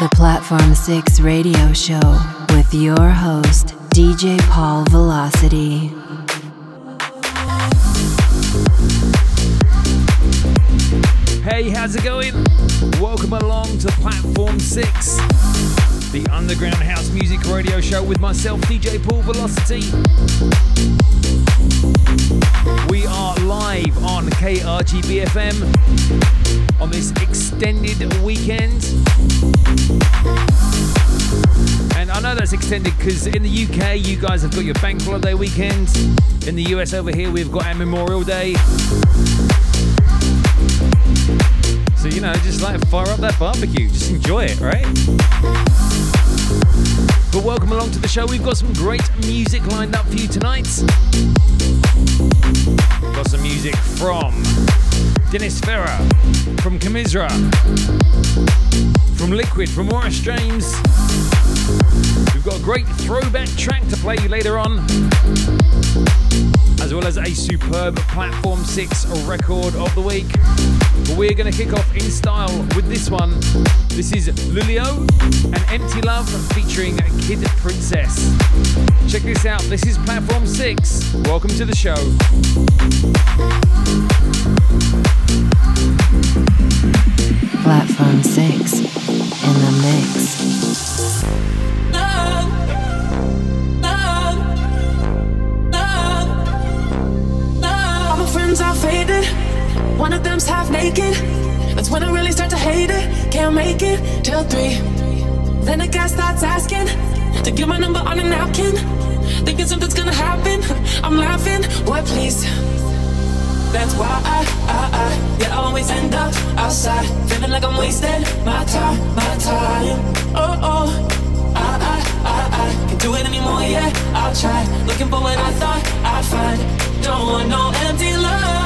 The Platform 6 radio show with your host, DJ Paul Velocity. Hey, how's it going? Welcome along to Platform 6, the underground house music radio show with myself, DJ Paul Velocity. We are live on KRGB FM on this extended weekend. And I know that's extended because in the UK, you guys have got your bank holiday weekend. In the US over here, we've got our Memorial Day. So, you know, just like fire up that barbecue, just enjoy it, right? But welcome along to the show. We've got some great music lined up for you tonight. We've Got some music from Dennis Ferrer, from Camisra, from Liquid, from Maurice James. We've got a great throwback track to play you later on, as well as a superb Platform 6 record of the week. But we're going to kick off in style with this one. This is Lulleaux and Empty Love featuring a Kid Princess. Check this out. This is Platform 6. Welcome to the show. Platform 6 in the mix. All my friends are faded. One of them's half naked. That's when I really start to hate it. Can't make it till three. Then the guy starts asking to get my number on a napkin. Thinking something's gonna happen. I'm laughing. Boy, please. That's why I, I, I, yeah, I always end up outside, feeling like I'm wasting my time, my time. Oh, oh, I, I, I, I can't do it anymore, yeah, I'll try. Looking for what I thought I'd find. Don't want no empty love,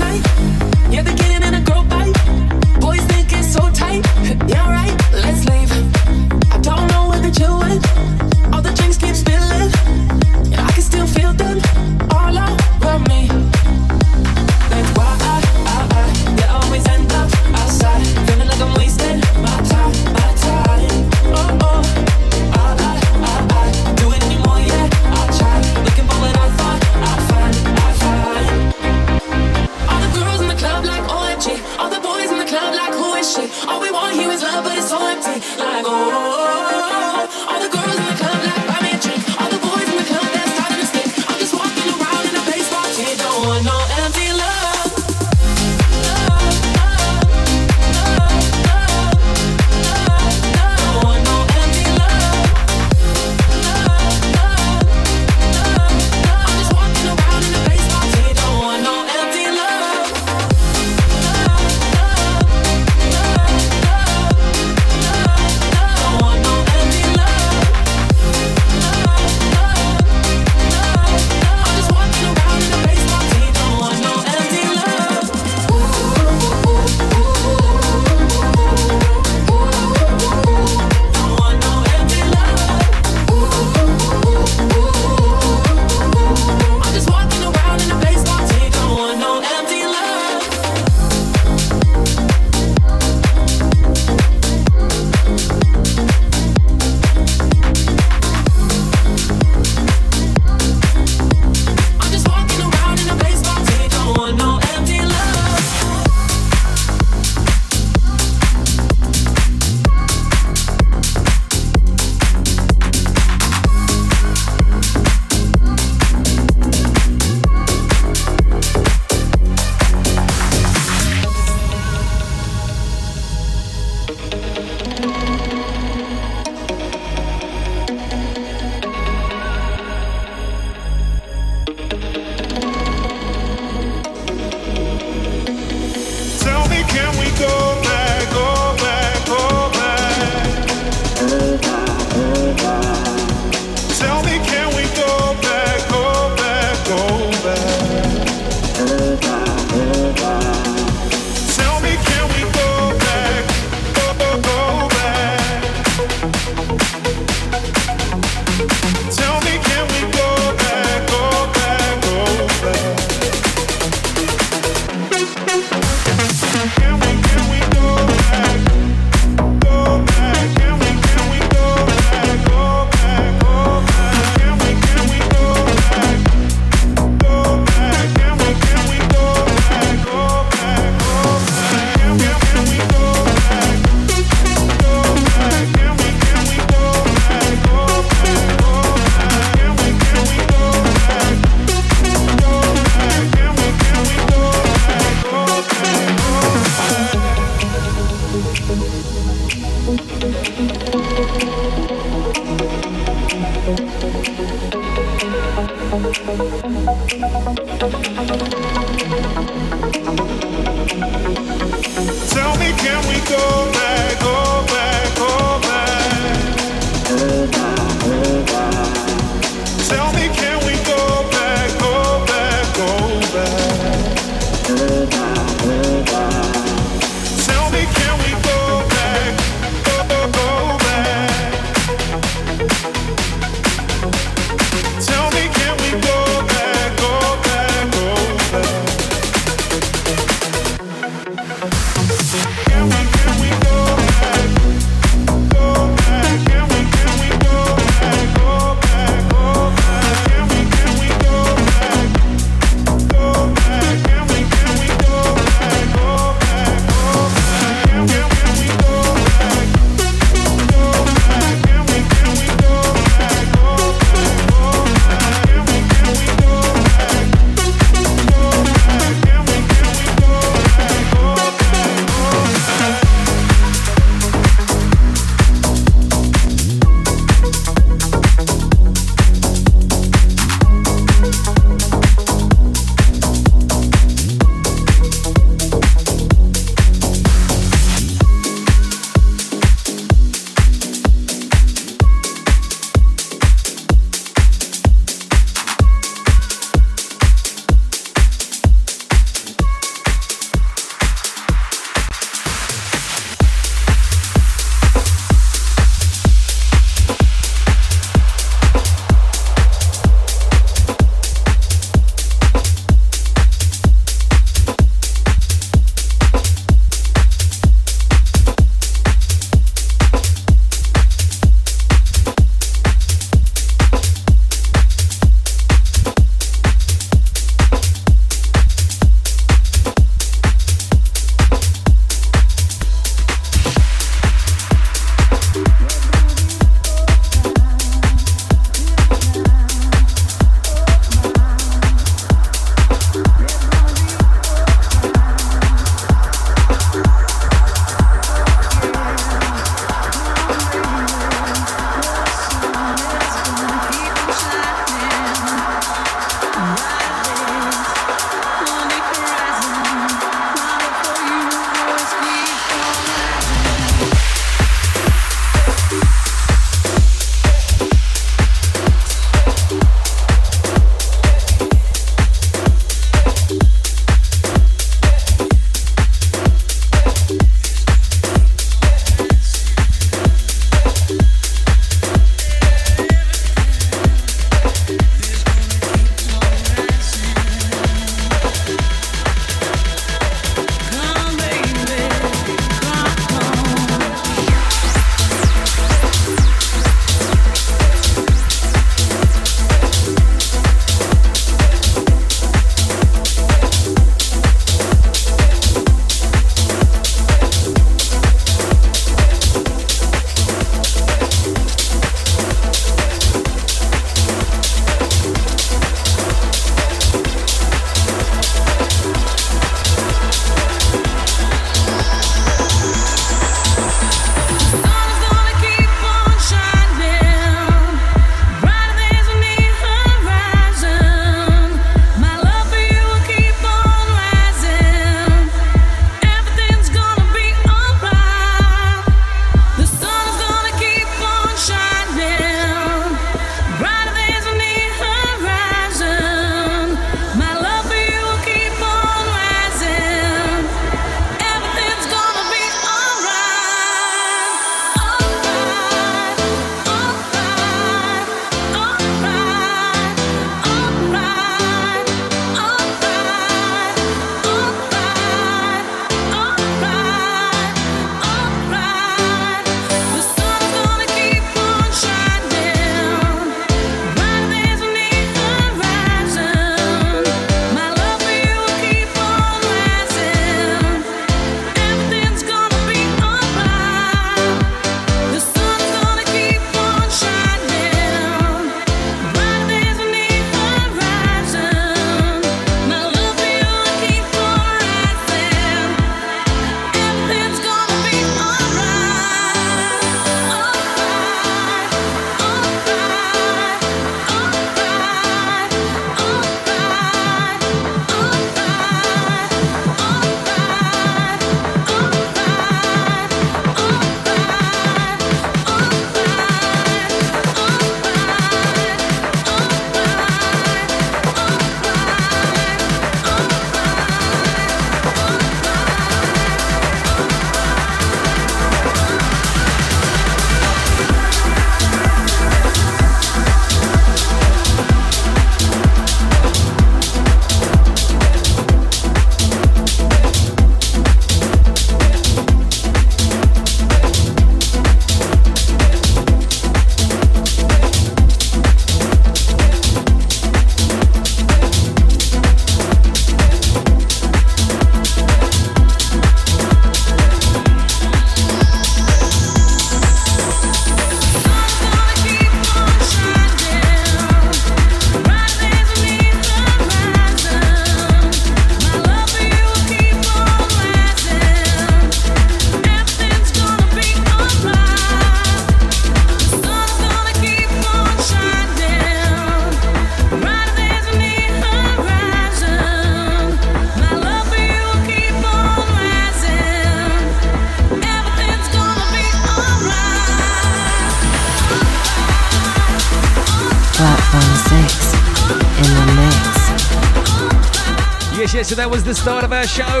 that was the start of our show.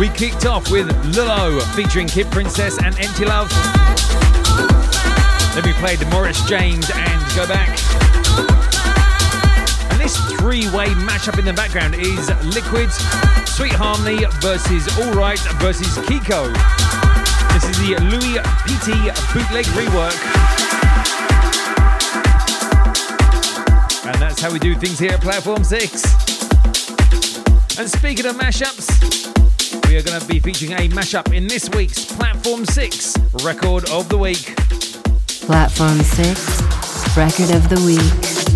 We kicked off with Lulleaux featuring Kid Princess and Empty Love. Then we played the Maurice James and Go Back. And this three way mashup in the background is Liquid, Sweet Harmony versus Alright versus Kiko. This is the Luis Pitti bootleg rework. And that's how we do things here at Platform 6. And speaking of mashups, we are going to be featuring a mashup in this week's Platform 6 Record of the Week. Platform 6 Record of the Week.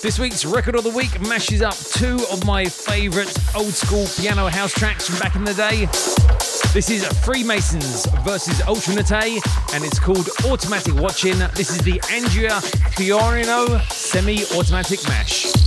This week's Record of the Week mashes up two of my favourite old school piano house tracks from back in the day. This is Freemasons versus Ultra Nate, and it's called Automatic Watching. This is the Andrea Fiorino semi automatic mash.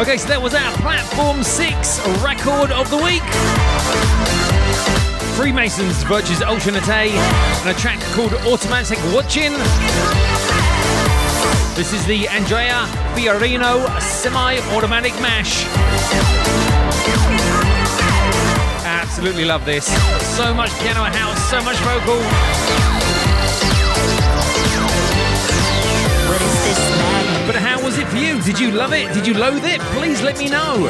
Okay, so that was our Platform 6 record of the week. Freemasons versus Ultra Nate and a track called Automatic Watching. This is the Andrea Fiorino semi-automatic mash. Absolutely love this. So much piano house, so much vocal. For you? Did you love it? Did you loathe it? Please let me know.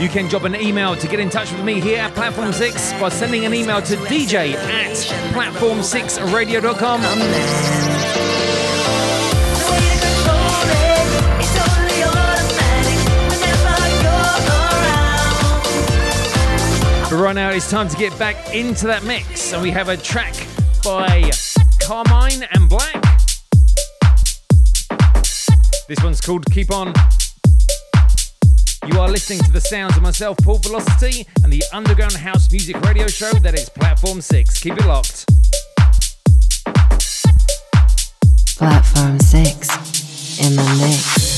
You can drop an email to get in touch with me here at Platform 6 by sending an email to dj at platform6radio.com. But right now it's time to get back into that mix, and we have a track by Carmine and Black. This one's called Keep On. You are listening to the sounds of myself, Paul Velocity, and the Underground House Music Radio Show that is Platform 6. Keep it locked. Platform 6 in the mix.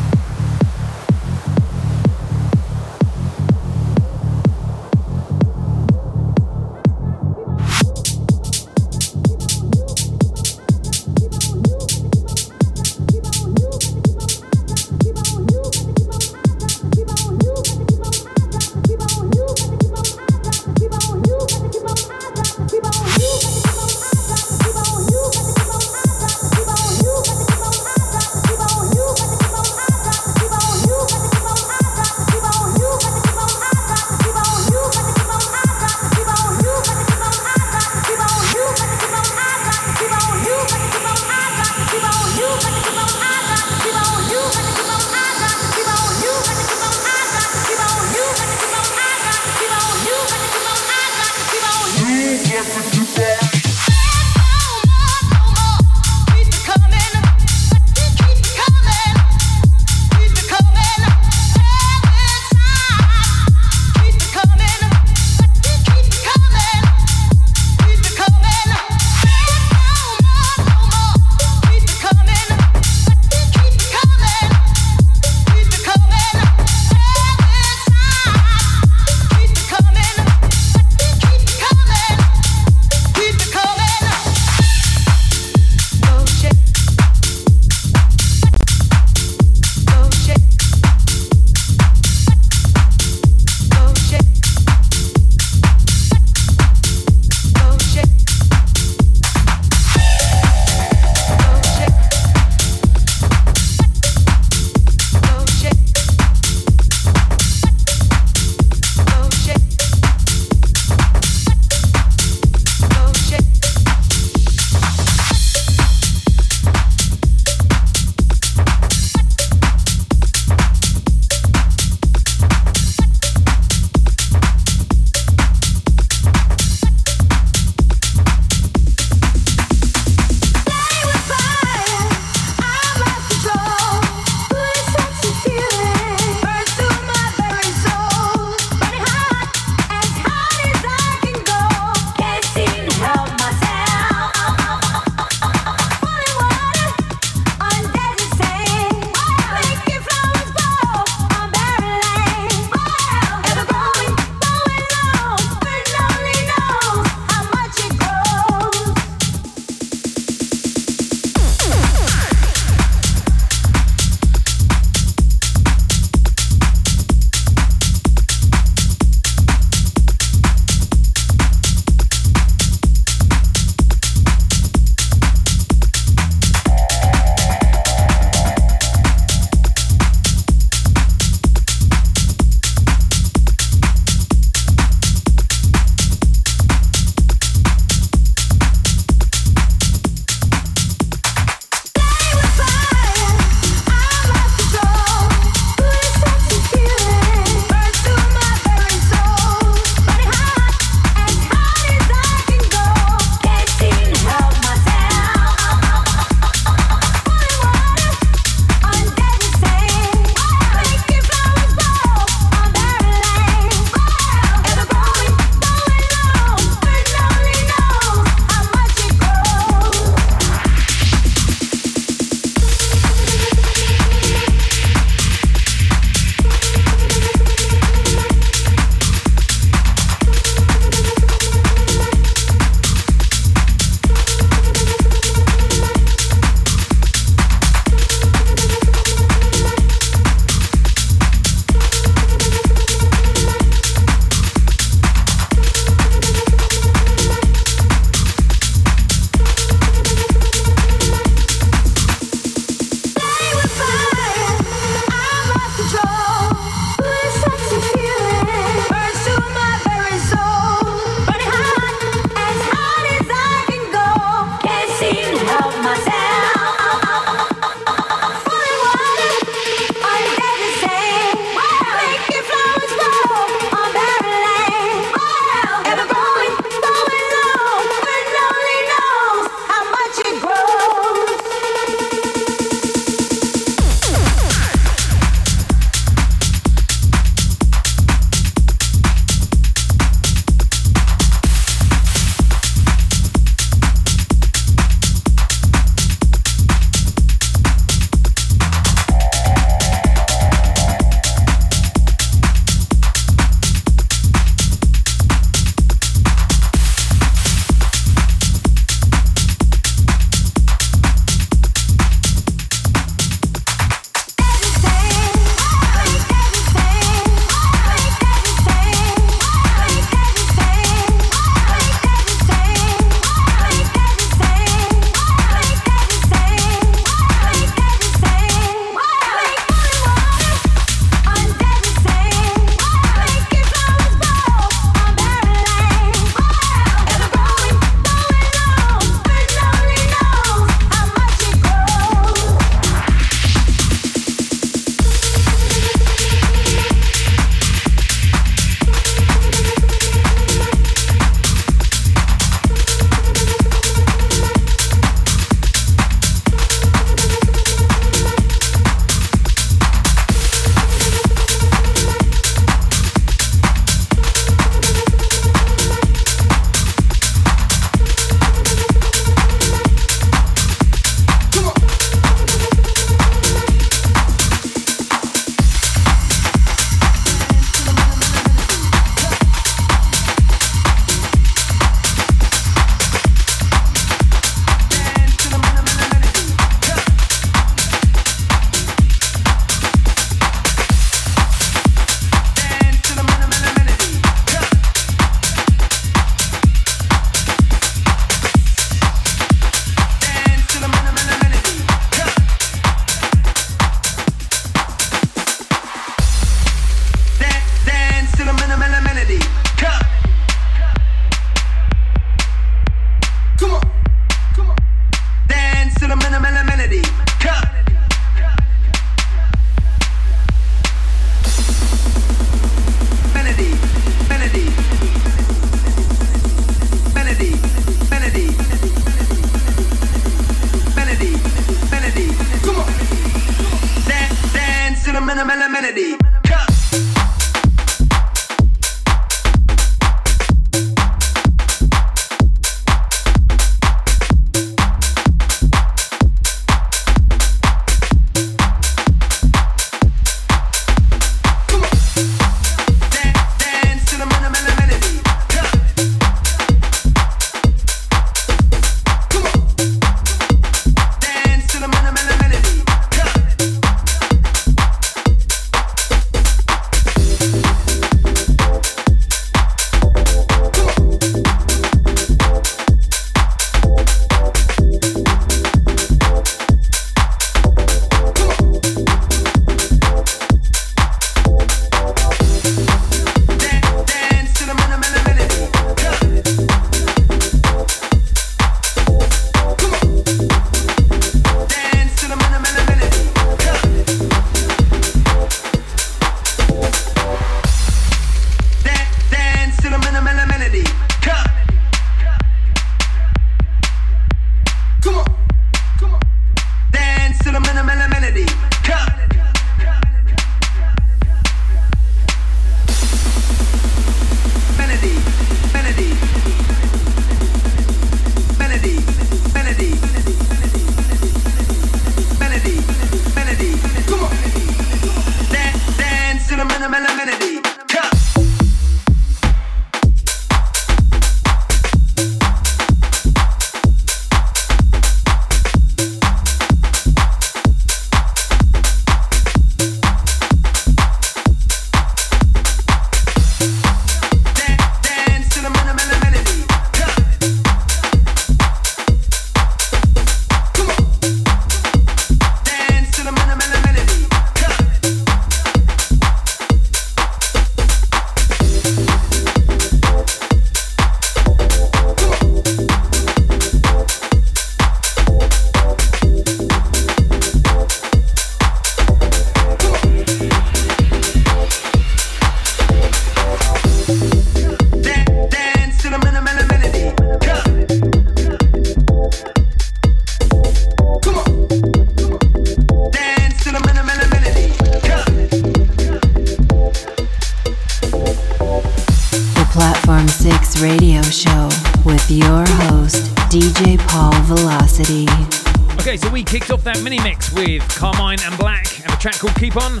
With Carmine and Black and a track called Keep On.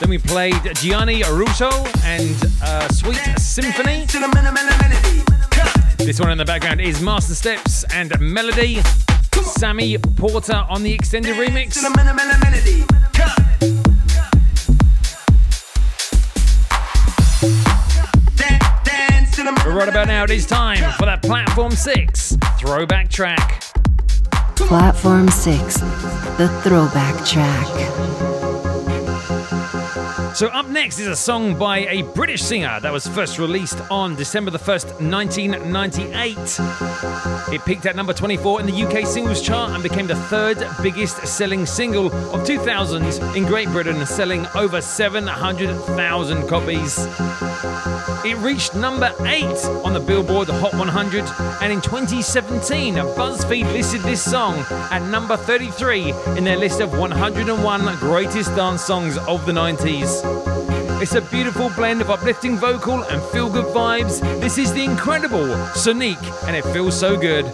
Then we played Gianni Ruocco and uh, Sweet Symphony. This one in the background is Masterstepz and Melody. Sammy Porter on the extended remix. Right about now, it is time for that Platform 6 throwback track. Platform 6, the throwback track. So, up next is a song by a British singer that was first released on December the 1st, 1998. It peaked at number 24 in the UK singles chart and became the third biggest selling single of 2000 in Great Britain, selling over 700,000 copies. It reached number 8 on the Billboard Hot 100, and in 2017, BuzzFeed listed this song at number 33 in their list of 101 greatest dance songs of the 90s. It's a beautiful blend of uplifting vocal and feel good vibes. This is the incredible Sonique, and it feels so good.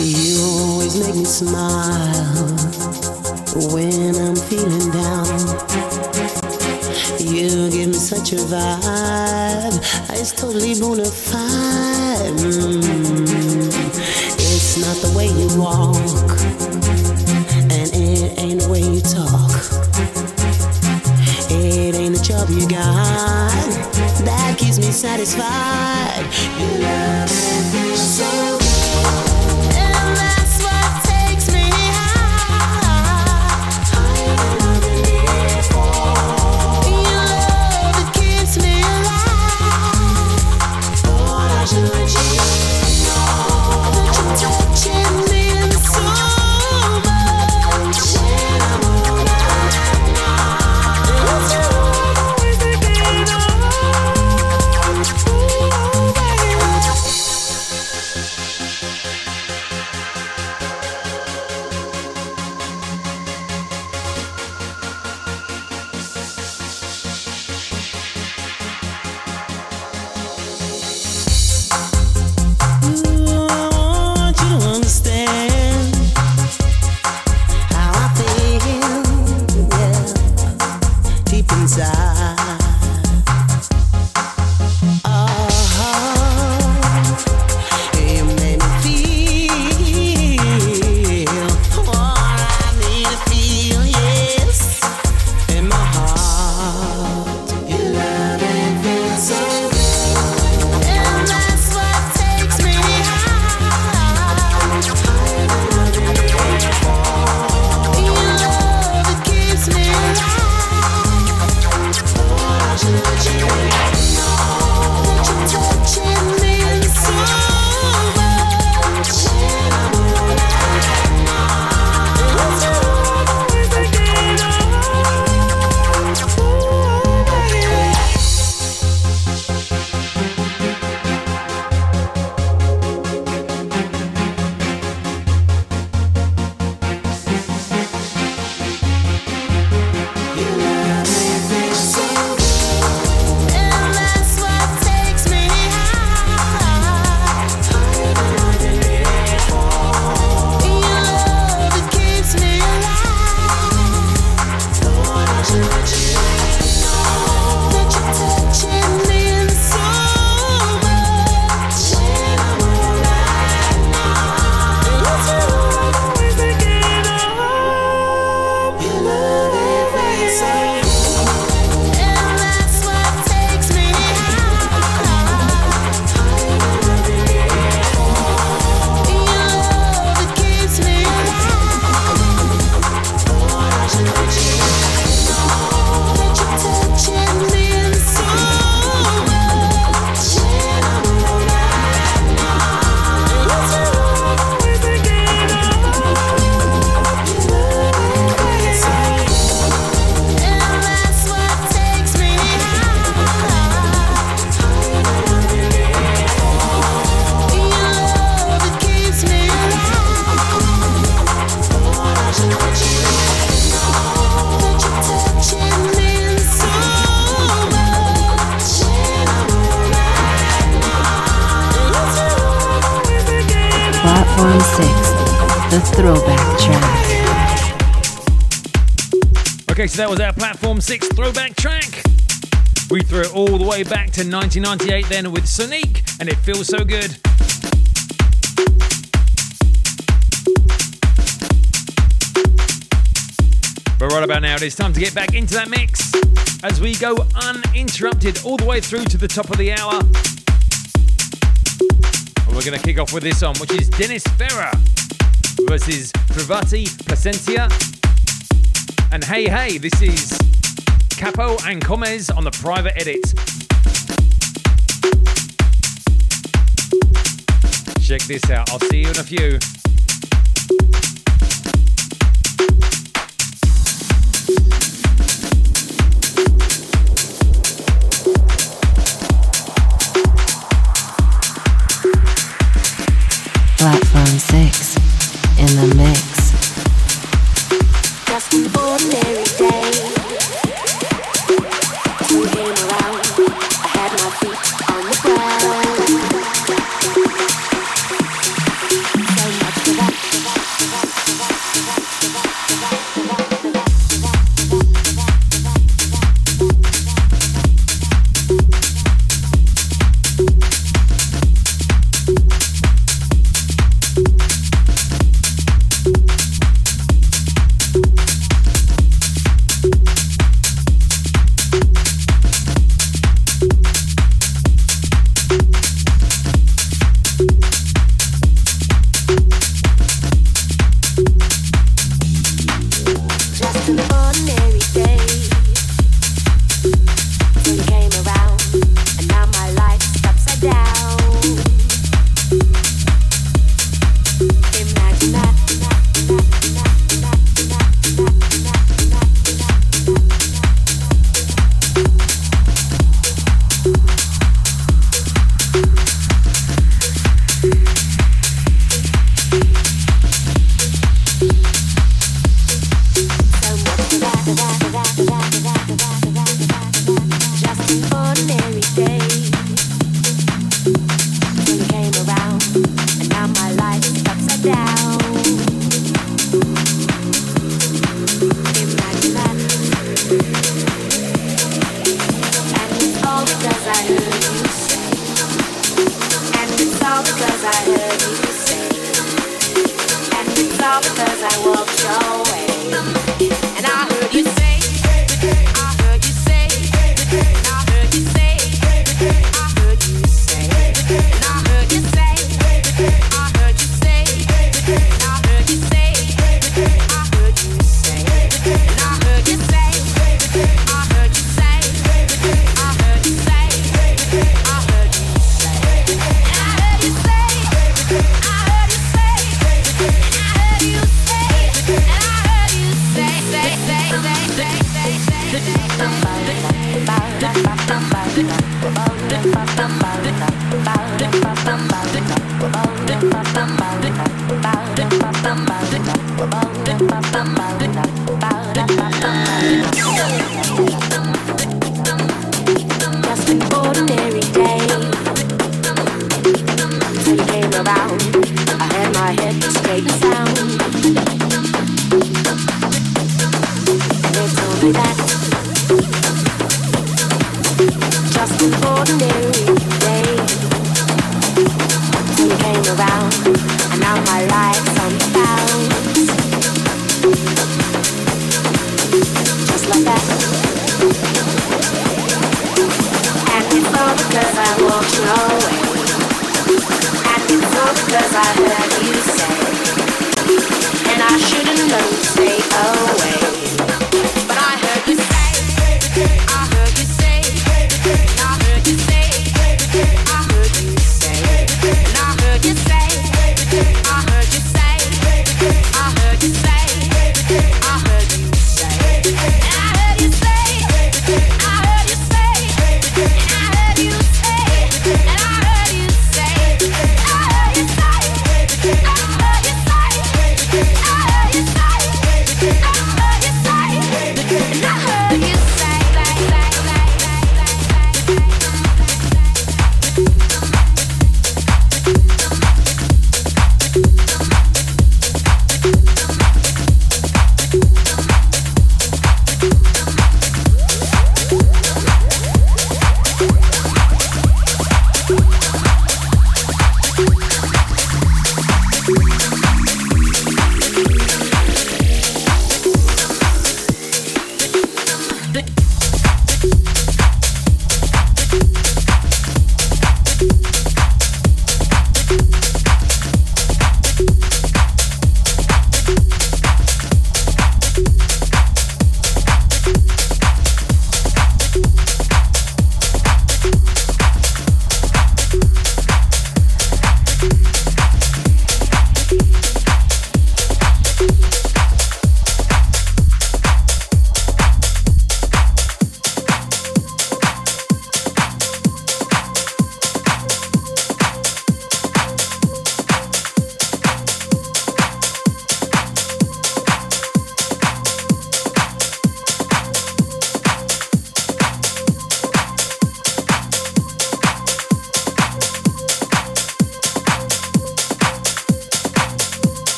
You always make me smile when I'm feeling down. You give me such a vibe, it's totally bona fide. Mm. It's not the way you walk, job you got that keeps me satisfied. Love so. that was our Platform 6 throwback track. We threw it all the way back to 1998 then with Sonique, and it feels so good. But right about now, it is time to get back into that mix as we go uninterrupted all the way through to the top of the hour. And we're going to kick off with this one, which is Dennis Ferrer versus Privatti Placencia and Hey Hey. This is Capo and Comes on the private edit. Check this out. I'll see you in a few. Platform 6 in the mix. Oh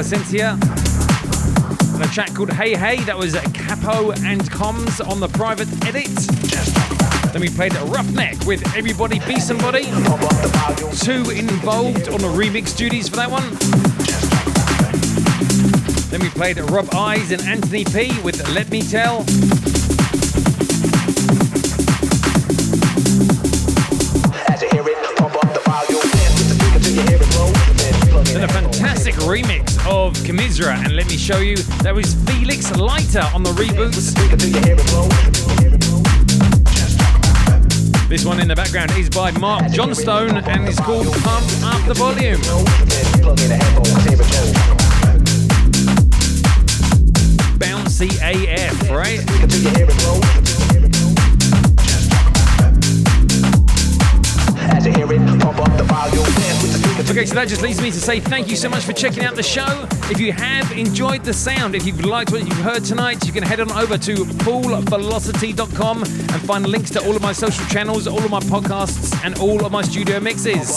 And a track called Hey Hey, that was Capo and Coms on the private edit. Then we played Ruffneck with Everybody Be Somebody. Two involved on the remix duties for that one. Then we played Rob Eyez and Anthony P with Let Me Tell. Camisra and let me show you that was Felix Leiter on the reboots. This one in the background is by Mark Johnstone and is called Pump Up the Volume. Bouncy AF, right? Okay, so that just leaves me to say thank you so much for checking out the show. If you have enjoyed the sound, if you've liked what you've heard tonight, you can head on over to paulvelocity.com and find links to all of my social channels, all of my podcasts, and all of my studio mixes.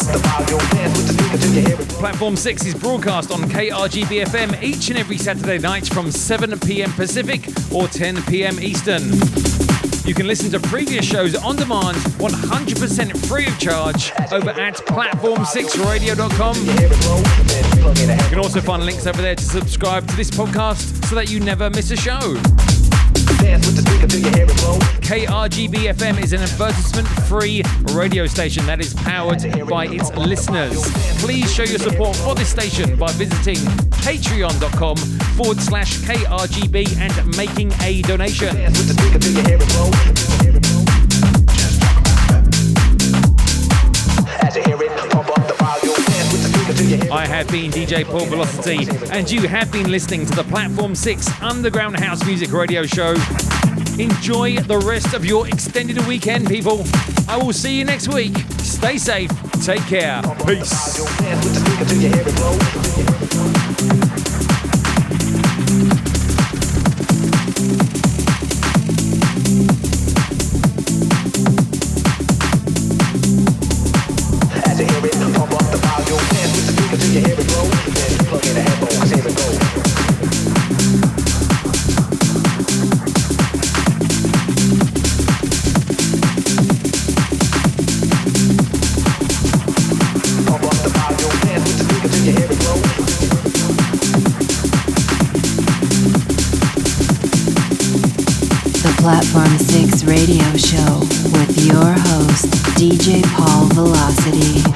Platform 6 is broadcast on KRGB FM each and every Saturday night from 7 p.m. Pacific or 10 p.m. Eastern. You can listen to previous shows on demand 100% free of charge over at platform6radio.com. You can also find links over there to subscribe to this podcast so that you never miss a show. KRGB FM is an advertisement free radio station that is powered by its listeners. Please show your support for this station by visiting patreon.com forward slash KRGB and making a donation. I have been DJ Paul Velocity, and you have been listening to the Platform 6 Underground House Music Radio Show. Enjoy the rest of your extended weekend, people. I will see you next week. Stay safe, take care, peace. Platform 6 radio show with your host, DJ Paul Velocity.